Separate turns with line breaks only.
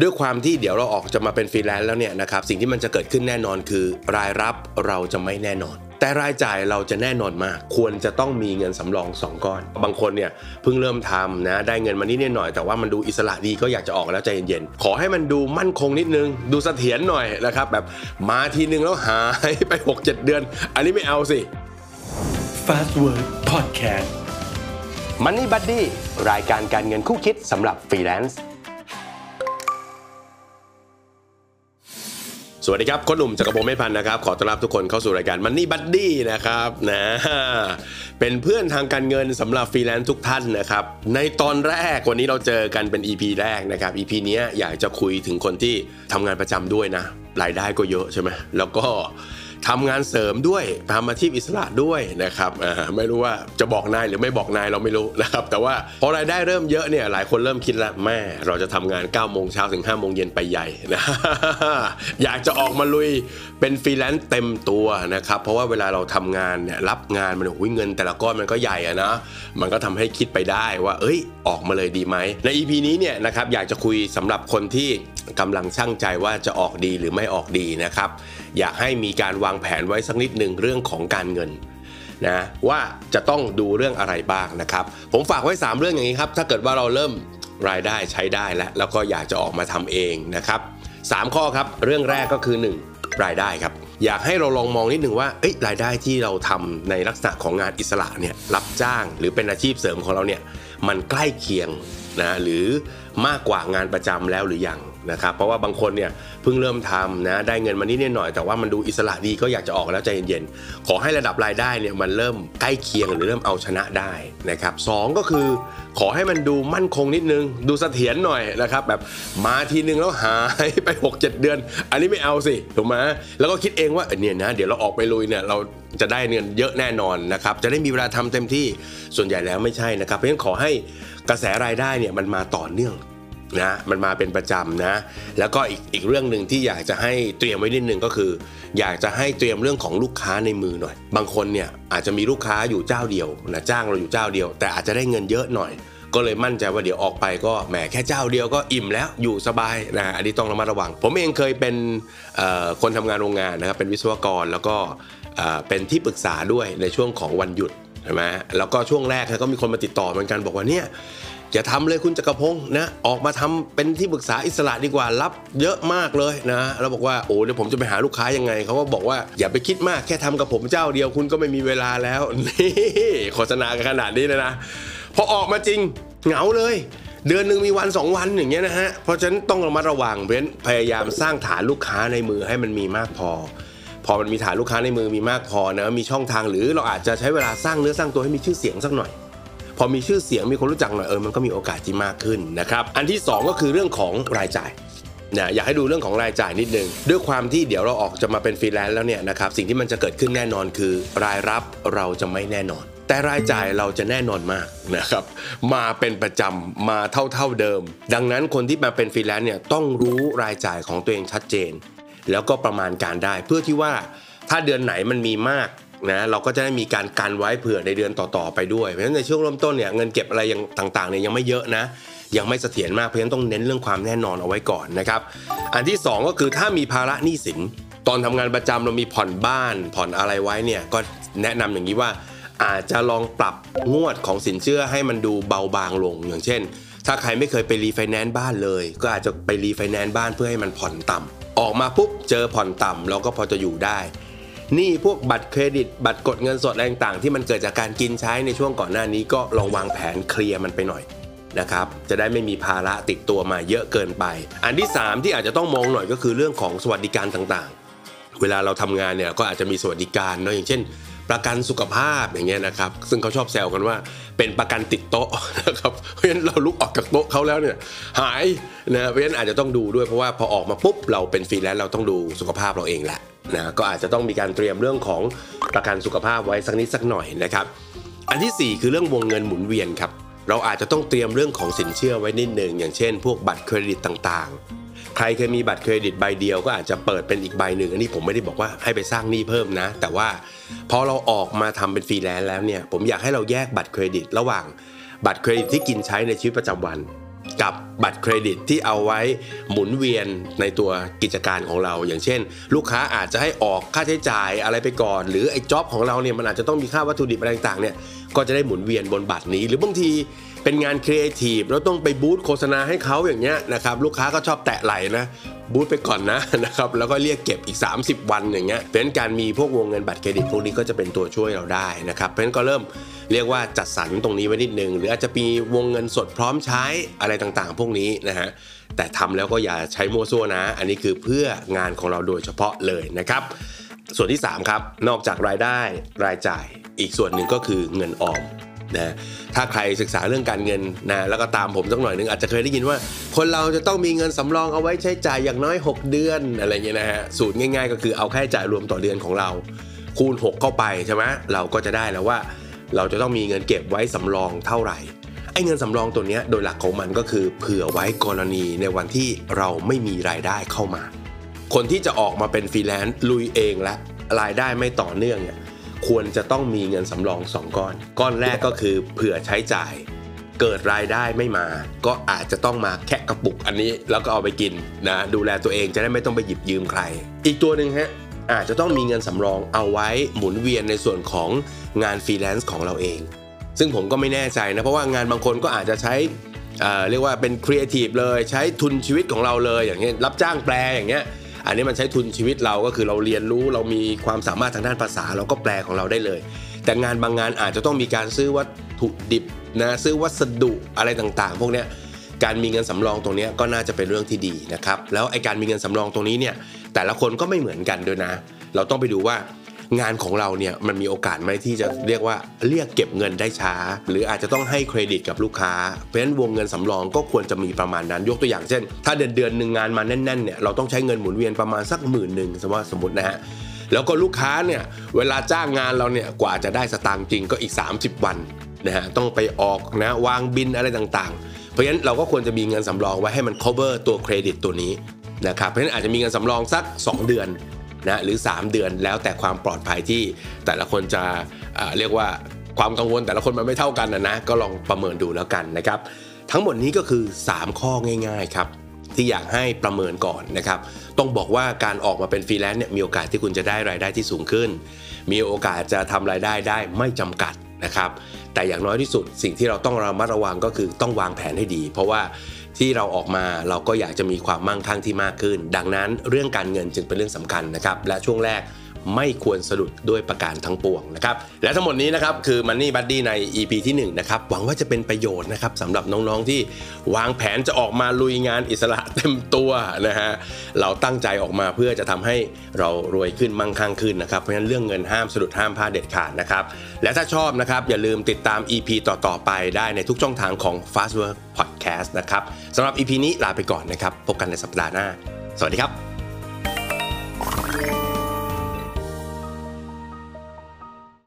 ด้วยความที่เดี๋ยวเราออกจะมาเป็นฟรีแลนซ์แล้วเนี่ยนะครับสิ่งที่มันจะเกิดขึ้นแน่นอนคือ รายรับเราจะไม่แน่นอน แต่รายจ่ายเราจะแน่นอนมาก ควรจะต้องมีเงินสำรอง 2 ก้อน บางคนเนี่ยเพิ่งเริ่มทำนะได้เงินมานิดหน่อย แต่ว่ามันดูอิสระดีก็อยากจะออกแล้วใจเย็นๆขอให้มันดูมั่นคงนิดนึง ดูเสถียรหน่อยนะครับแบบมาทีนึงแล้วหายไป 6-7 เดือน อันนี้ไม่เอาสิ
Fast Word Podcast
Money Buddy รายการการเงินคู่คิดสำหรับฟรีแลนซ์ สวัสดีครับผมหนุ่มจักรพงษ์ เมษพันธุ์นะครับ ขอต้อนรับทุกคนเข้าสู่รายการ Money Buddy นะครับนะเป็นเพื่อนทางการเงินสำหรับฟรีแลนซ์ทุกท่านนะครับ ในตอนแรกวันนี้เราเจอกันเป็น EP แรกนะครับ EP นี้อยากจะคุยถึงคนที่ทำงานประจำด้วยนะ รายได้ก็เยอะใช่ไหมแล้วก็ ทำงานเสริมด้วยทำอาชีพอิสระด้วยนะครับไม่รู้ว่าจะบอกนายหรือไม่บอกนายเราไม่รู้นะครับแต่ว่าพอรายได้เริ่มเยอะเนี่ยหลายคนเริ่มคิดล้วแม่เราจะทำงาน9ก้าโมงเช้าถึง5้าโมงเย็นไปใหญ่นะอยากจะออกมาลุยเป็นฟรีแลนซ์เต็มตัวนะครับเพราะว่าเวลาเราทำงานเนี่ยรับงานมันโอ้ยเงิน แต่ละก้อนมันก็ใหญ่อะนะมันก็ทำให้คิดไปได้ว่า เอ้ย ออกมาเลยดีไหมใน EP นี้เนี่ยนะครับอยากจะคุยสำหรับคนที่กำลังชั่งใจว่าจะออกดีหรือไม่ออกดีนะครับอยากให้มีการวางางแผนไว้สักนิดหนึ่งเรื่องของการเงินนะว่าจะต้องดูเรื่องอะไรบ้างนะครับ ผมฝากไว้ 3 เรื่องอย่างนี้ครับ ถ้าเกิดว่าเราเริ่มรายได้ใช้ได้แล้วแล้วก็อยากจะออกมาทำเองนะครับ3ข้อครับ เรื่องแรกก็คือ 1 รายได้ครับ อยากให้เราลองมองนิดหนึ่งว่าเอ้ยรายได้ที่เราทำในลักษณะของงานอิสระเนี่ยรับจ้าง หรือเป็นอาชีพเสริมของเราเนี่ยมันใกล้เคียง นะหรือมากกว่างานประจำแล้วหรือยังนะครับเพราะว่าบางคนเนี่ยเพิ่งเริ่มทำนะได้เงินมานิดหน่อยแต่ว่ามันดูอิสระดีก็อยากจะออกแล้วใจเย็นๆขอให้ระดับรายได้เนี่ยมันเริ่มใกล้เคียงหรือเริ่มเอาชนะได้นะครับสองก็คือ ขอให้มันดูมั่นคงนิดนึง ดูเสถียรหน่อยนะครับแบบมาทีนึงแล้วหายไป 6-7 เดือน อันนี้ไม่เอาสิถูกไหมแล้วก็คิดเองว่าเออเนี่ยนะเดี๋ยวเราออกไปลุยเนี่ยเราจะได้เงินเยอะแน่นอนนะครับจะได้มีเวลาทำเต็มที่ส่วนใหญ่แล้วไม่ใช่นะครับเพราะฉะนั้นขอให้ กระแสรายได้เนี่ยมันมาต่อเนื่องนะมันมาเป็นประจำนะแล้วก็อีกอีกเรื่องหนึ่งที่อยากจะให้เตรียมไว้นิดนึงก็คือ อยากจะให้เตรียมเรื่องของลูกค้าในมือหน่อย บางคนเนี่ยอาจจะมีลูกค้าอยู่เจ้าเดียวนะจ้างเราอยู่เจ้าเดียว แต่อาจจะได้เงินเยอะหน่อย ก็เลยมั่นใจว่าเดี๋ยวออกไปก็แหมแค่เจ้าเดียวก็อิ่มแล้วอยู่สบายนะอันนี้ต้องระมัดระวัง ผมเองเคยเป็นคนทำงานโรงงานนะครับเป็นวิศวกรแล้วก็เป็นที่ปรึกษาด้วยในช่วงของวันหยุด ใช่ไหมแล้วก็ช่วงแรกก็มีคนมาติดต่อเหมือนกันบอกว่าเนี่ยอย่าทำเลยคุณจักรพงศ์นะออกมาทำเป็นที่ปรึกษาอิสระดีกว่ารับเยอะมากเลยนะแล้วบอกว่าโอ้เดี๋ยวผมจะไปหาลูกค้ายังไงเขาก็บอกว่าอย่าไปคิดมากแค่ทำกับผมเจ้าเดียวคุณก็ไม่มีเวลาแล้วนี่โฆษณากันขนาดนี้เลยนะพอออกมาจริงเหงาเลย เดือนหนึ่งมีวัน 2 วันอย่างเงี้ยนะฮะเพราะฉะนั้นต้องระมัดระวังเพ้นพยายามสร้างฐานลูกค้าในมือให้มันมีมากพอ เออมันมีฐานลูกค้าในมือมีมากพอนะมีช่องทางหรือเราอาจจะใช้เวลาสร้างเนื้อสร้างตัวให้มีชื่อเสียงสักหน่อย พอมีชื่อเสียงมีคนรู้จักหน่อยเออมันก็มีโอกาสที่มากขึ้นนะครับอันที่ 2 ก็คือเรื่องของรายจ่ายนะอยากให้ดูเรื่องของรายจ่ายนิดนึง ด้วยความที่เดี๋ยวเราออกจะมาเป็นฟรีแลนซ์แล้วเนี่ยนะครับสิ่งที่มันจะเกิดขึ้นแน่นอนคือ รายรับเราจะไม่แน่นอน แต่รายจ่ายเราจะแน่นอนมากนะครับมาเป็นประจำมาเท่าเท่าเดิม ดังนั้นคนที่มาเป็นฟรีแลนซ์เนี่ยต้องรู้รายจ่ายของตัวเองชัดเจน แล้วก็ประมาณการได้ เพื่อที่ว่าถ้าเดือนไหนมันมีมากนะเราก็จะได้มีการกันไว้เผื่อในเดือนต่อๆไปด้วยเพราะฉะนั้นในช่วงเริ่มต้นเนี่ยเงินเก็บอะไรยังต่างๆเนี่ยยังไม่เยอะนะ ยังไม่เสถียรมากเพราะฉะนั้นต้องเน้นเรื่องความแน่นอนเอาไว้ก่อนนะครับอันที่สองก็คือถ้ามีภาระหนี้สิน ตอนทำงานประจำเรามีผ่อนบ้าน ผ่อนอะไรไว้เนี่ยก็แนะนำอย่างนี้ว่าอาจจะลองปรับงวดของสินเชื่อให้มันดูเบาบางลงอย่างเช่น ถ้าใครไม่เคยไปรีไฟแนนซ์บ้านเลย ก็อาจจะไปรีไฟแนนซ์บ้านเพื่อให้มันผ่อนต่ำออกมาปุ๊บเจอผ่อนต่ำเราก็พอจะอยู่ได้หนี้พวกบัตรเครดิต บัตรกดเงินสดอะไรต่างๆที่มันเกิดจากการกินใช้ในช่วงก่อนหน้านี้ก็ลองวางแผนเคลียร์มันไปหน่อยนะครับจะได้ไม่มีภาระติดตัวมาเยอะเกินไป อันที่ 3 ที่อาจจะต้องมองหน่อยก็คือเรื่องของสวัสดิการต่างๆ เวลาเราทำงานเนี่ยก็อาจจะมีสวัสดิการเนาะอย่างเช่น ประกันสุขภาพอย่างเงี้ยนะครับ ซึ่งเขาชอบแซวกันว่าเป็นประกันติดโต๊ะนะครับเพราะฉะนั้นเราลุกออกจากโต๊ะเขาแล้วเนี่ยหายนะเพราะฉะนั้นอาจจะต้องดูด้วยเพราะว่าพอออกมาปุ๊บเราเป็นฟรีแลนซ์เราต้องดูสุขภาพเราเองแหละนะก็อาจจะต้องมีการเตรียมเรื่องของประกันสุขภาพไว้สักนิดสักหน่อยนะครับ อันที่ 4 คือเรื่องวงเงินหมุนเวียนครับเราอาจจะต้องเตรียมเรื่องของสินเชื่อไว้นิดหนึ่งอย่างเช่น พวกบัตรเครดิตต่างๆ ใครเคยมีบัตรเครดิตใบเดียวก็อาจจะเปิดเป็นอีกใบหนึ่งอันนี้ผมไม่ได้บอกว่าให้ไปสร้างหนี้เพิ่มนะ แต่ว่าพอเราออกมาทำเป็นฟรีแลนซ์แล้วเนี่ยผมอยากให้เราแยกบัตรเครดิต ระหว่างบัตรเครดิตที่กินใช้ในชีวิตประจำวัน กับบัตรเครดิตที่เอาไว้หมุนเวียนในตัวกิจการของเรา อย่างเช่น ลูกค้าอาจจะให้ออกค่าใช้จ่ายอะไรไปก่อน หรือไอ้จ็อบของเราเนี่ยมันอาจจะต้องมีค่าวัตถุดิบอะไรต่างๆเนี่ยก็จะได้หมุนเวียนบนบัตรนี้ หรือบางที เป็นงานครีเอทีฟแล้วต้องไปบูธโฆษณาให้เขาอย่างเงี้ยนะครับลูกค้าก็ชอบแตะไหลนะบูธไปก่อนนะนะครับแล้วก็เรียกเก็บอีก 30 วันอย่างเงี้ยเพราะฉะนั้นการมีพวกวงเงินบัตรเครดิตพวกนี้ก็จะเป็นตัวช่วยเราได้นะครับเพราะฉะนั้นก็เริ่มเรียกว่าจัดสรรตรงนี้ไว้นิดนึง หรืออาจจะมีวงเงินสดพร้อมใช้อะไรต่างๆ พวกนี้นะฮะแต่ทำแล้วก็อย่าใช้มั่วซั่วนะ อันนี้คือเพื่องานของเราโดยเฉพาะเลยนะครับส่วนที่ 3 ครับ นอกจากรายได้รายจ่าย อีกส่วนหนึ่งก็คือเงินออม นะถ้าใครศึกษาเรื่องการเงินนะแล้วก็ตามผมสักหน่อยนึงอาจจะเคยได้ยินว่า คนเราจะต้องมีเงินสำรองเอาไว้ใช้จ่ายอย่างน้อย 6 เดือนอะไรเงี้ยนะฮะสูตรง่าย ๆ ก็คือเอาค่าใช้จ่ายรวมต่อเดือนของเรา คูณ 6 เข้าไปใช่ไหมเราก็จะได้แล้วว่า เราจะต้องมีเงินเก็บไว้สำรองเท่าไหร่ไอ้เงินสำรองตัวเนี้ยโดยหลักของมันก็คือเผื่อไว้กรณีในวันที่เราไม่มีรายได้เข้ามา คนที่จะออกมาเป็นฟรีแลนซ์ลุยเองและรายได้ไม่ต่อเนื่องเนี่ย ควรจะต้องมีเงินสำรอง 2 ก้อน ก้อนแรกก็คือเผื่อใช้จ่าย เกิดรายได้ไม่มา ก็อาจจะต้องมาแคะกระปุกอันนี้แล้วก็เอาไปกินนะดูแลตัวเองจะได้ไม่ต้องไปหยิบยืมใคร อีกตัวหนึ่งฮะอาจจะต้องมีเงินสำรองเอาไว้หมุนเวียนในส่วนของงานฟรีแลนซ์ของเราเอง ซึ่งผมก็ไม่แน่ใจนะ เพราะว่างานบางคนก็อาจจะใช้เอ่อเรียกว่าเป็นครีเอทีฟเลยใช้ทุนชีวิตของเราเลยอย่างเงี้ยรับจ้างแปลอย่างเงี้ย อันนี้มันใช้ทุนชีวิตเราก็คือเราเรียนรู้เรามีความสามารถทางด้านภาษาเราก็แปลของเราได้เลย แต่งานบางงานอาจจะต้องมีการซื้อวัตถุดิบนะซื้อวัสดุอะไรต่างๆ พวกเนี้ยการมีเงินสำรองตรงนี้ก็น่าจะเป็นเรื่องที่ดีนะครับแล้วไอ้การมีเงินสำรองตรงนี้เนี่ยแต่ละคนก็ไม่เหมือนกันด้วยนะ เราต้องไปดูว่า งานของเราเนี่ยมันมีโอกาสไหมที่จะเรียกว่าเรียกเก็บเงินได้ช้า หรืออาจจะต้องให้เครดิตกับลูกค้า เพราะฉะนั้นวงเงินสำรองก็ควรจะมีประมาณนั้นยกตัวอย่างเช่น ถ้าเดือนเดือนหนึ่งงานมาแน่นๆเนี่ยเราต้องใช้เงินหมุนเวียนประมาณสักหมื่นหนึ่งสมมติสมมตินะฮะแล้วก็ลูกค้าเนี่ยเวลาจ้างงานเราเนี่ยกว่าจะได้สตางค์จริงก็อีก 30 วันนะฮะต้องไปออกนะวางบินอะไรต่างๆ เพราะฉะนั้นเราก็ควรจะมีเงินสำรองไว้ให้มัน cover ตัวเครดิตตัวนี้นะครับเพราะฉะนั้นอาจจะมีเงินสำรองสัก 2 เดือน นะหรือ 3 เดือนแล้วแต่ความปลอดภัยที่แต่ละคนจะเรียกว่าความกังวลแต่ละคนมันไม่เท่ากันนะนะก็ลองประเมินดูแล้วกันนะครับ ทั้งหมดนี้ก็คือ 3 ข้อง่าย ๆครับที่อยากให้ประเมินก่อนนะครับ ต้องบอกว่าการออกมาเป็นฟรีแลนซ์เนี่ยมีโอกาสที่คุณจะได้รายได้ที่สูงขึ้น มีโอกาสจะทำรายได้ได้ไม่จำกัดนะครับ แต่อย่างน้อยที่สุดสิ่งที่เราต้องระมัดระวังก็คือต้องวางแผนให้ดี เพราะว่า ที่เราออกมาเราก็อยากจะมีความมั่งคั่งที่มากขึ้น ดังนั้นเรื่องการเงินจึงเป็นเรื่องสำคัญนะครับและช่วงแรก ไม่ควรสะดุดด้วยประการทั้งปวงนะครับ และทั้งหมดนี้นะครับคือ Money Buddy ใน EP ที่ 1 นะครับ หวังว่าจะเป็นประโยชน์นะครับสำหรับน้องๆที่วางแผนจะออกมาลุยงานอิสระเต็มตัวนะฮะเราตั้งใจออกมาเพื่อจะทำให้เรารวยขึ้นมั่งคั่งขึ้นนะครับเพราะฉะนั้นเรื่องเงินห้ามสะดุดห้ามพลาดเด็ดขาดนะครับและถ้าชอบนะครับอย่าลืมติดตาม EP ต่อๆไปได้ในทุกช่องทางของ Fast Work Podcast นะครับสำหรับ EP นี้ลาไปก่อนนะครับพบกันในสัปดาห์หน้า สวัสดีครับ